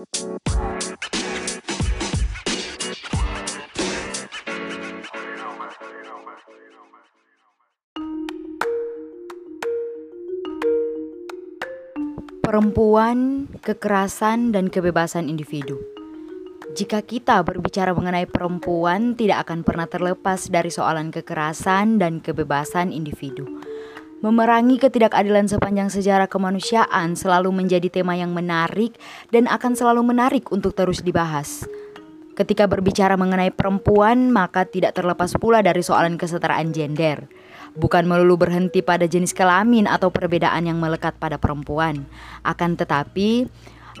Perempuan, kekerasan, dan kebebasan individu. Jika kita berbicara mengenai perempuan, tidak akan pernah terlepas dari soalan kekerasan dan kebebasan individu. Memerangi ketidakadilan sepanjang sejarah kemanusiaan selalu menjadi tema yang menarik dan akan selalu menarik untuk terus dibahas. Ketika berbicara mengenai perempuan, maka tidak terlepas pula dari soalan kesetaraan gender bukan melulu berhenti pada jenis kelamin atau perbedaan yang melekat pada perempuan. Akan tetapi,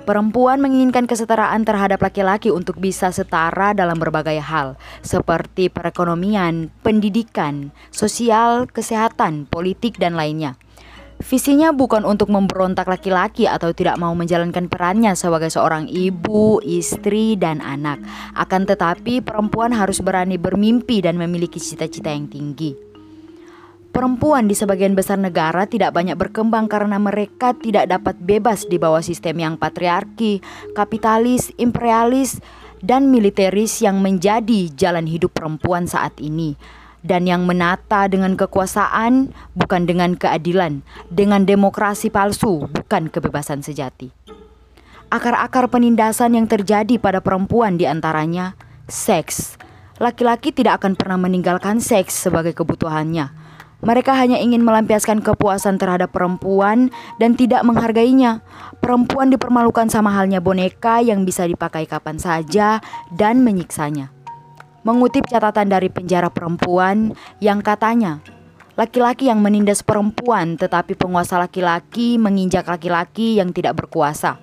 perempuan menginginkan kesetaraan terhadap laki-laki untuk bisa setara dalam berbagai hal, seperti perekonomian, pendidikan, sosial, kesehatan, politik, dan lainnya. Visinya bukan untuk memberontak laki-laki atau tidak mau menjalankan perannya sebagai seorang ibu, istri, dan anak. Akan tetapi, perempuan harus berani bermimpi dan memiliki cita-cita yang tinggi. Perempuan di sebagian besar negara tidak banyak berkembang karena mereka tidak dapat bebas di bawah sistem yang patriarki, kapitalis, imperialis, dan militeris yang menjadi jalan hidup perempuan saat ini. Dan yang menata dengan kekuasaan bukan dengan keadilan, dengan demokrasi palsu, bukan kebebasan sejati. Akar-akar penindasan yang terjadi pada perempuan di antaranya seks. Laki-laki tidak akan pernah meninggalkan seks sebagai kebutuhannya mereka hanya ingin melampiaskan kepuasan terhadap perempuan dan tidak menghargainya. Perempuan dipermalukan sama halnya boneka yang bisa dipakai kapan saja dan menyiksanya. Mengutip catatan dari penjara perempuan yang katanya, laki-laki yang menindas perempuan tetapi penguasa laki-laki menginjak laki-laki yang tidak berkuasa.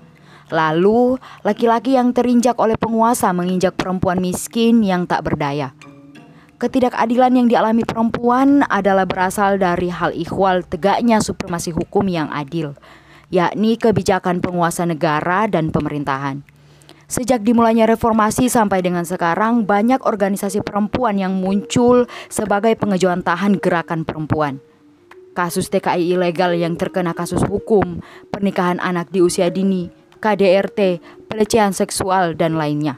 Lalu, laki-laki yang terinjak oleh penguasa menginjak perempuan miskin yang tak berdaya. Ketidakadilan yang dialami perempuan adalah berasal dari hal ikhwal tegaknya supremasi hukum yang adil, yakni kebijakan penguasa negara dan pemerintahan. Sejak dimulainya reformasi sampai dengan sekarang, banyak organisasi perempuan yang muncul sebagai pengejuan tahan gerakan perempuan. Kasus TKI ilegal yang terkena kasus hukum, pernikahan anak di usia dini, KDRT, pelecehan seksual, dan lainnya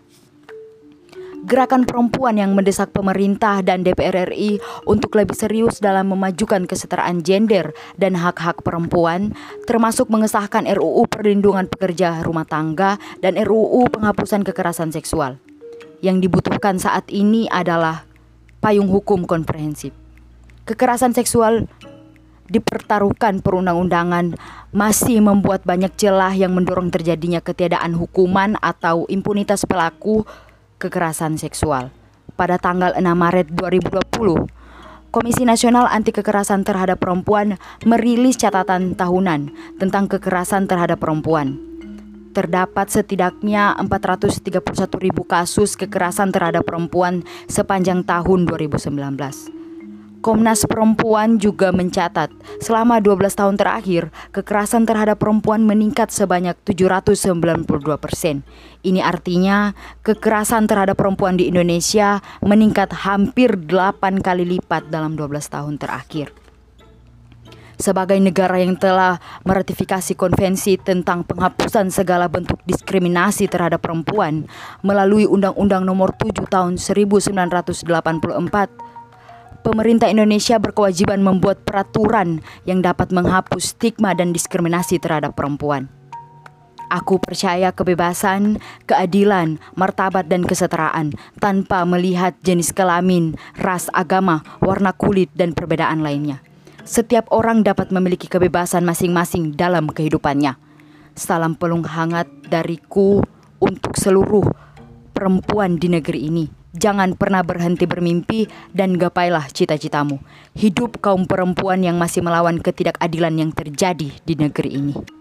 gerakan perempuan yang mendesak pemerintah dan DPR RI untuk lebih serius dalam memajukan kesetaraan gender dan hak-hak perempuan, termasuk mengesahkan RUU Perlindungan Pekerja Rumah Tangga dan RUU Penghapusan Kekerasan Seksual. Yang dibutuhkan saat ini adalah payung hukum komprehensif. Kekerasan seksual dipertaruhkan perundang-undangan masih membuat banyak celah yang mendorong terjadinya ketiadaan hukuman atau impunitas pelaku kekerasan seksual. Pada tanggal 6 Maret 2020, Komisi Nasional Anti Kekerasan Terhadap Perempuan merilis catatan tahunan tentang kekerasan terhadap perempuan. Terdapat setidaknya 431 ribu kasus kekerasan terhadap perempuan sepanjang tahun 2019. Komnas Perempuan juga mencatat selama 12 tahun terakhir kekerasan terhadap perempuan meningkat sebanyak 792 persen. Ini artinya kekerasan terhadap perempuan di Indonesia meningkat hampir 8 kali lipat dalam 12 tahun terakhir. Sebagai negara yang telah meratifikasi konvensi tentang penghapusan segala bentuk diskriminasi terhadap perempuan melalui Undang-Undang Nomor 7 Tahun 1984 pemerintah Indonesia berkewajiban membuat peraturan yang dapat menghapus stigma dan diskriminasi terhadap perempuan. Aku percaya kebebasan, keadilan, martabat, dan kesetaraan tanpa melihat jenis kelamin, ras, agama, warna kulit, dan perbedaan lainnya. Setiap orang dapat memiliki kebebasan masing-masing dalam kehidupannya. Salam pelung hangat dariku untuk seluruh perempuan di negeri ini. Jangan pernah berhenti bermimpi dan gapailah cita-citamu. Hidup kaum perempuan yang masih melawan ketidakadilan yang terjadi di negeri ini.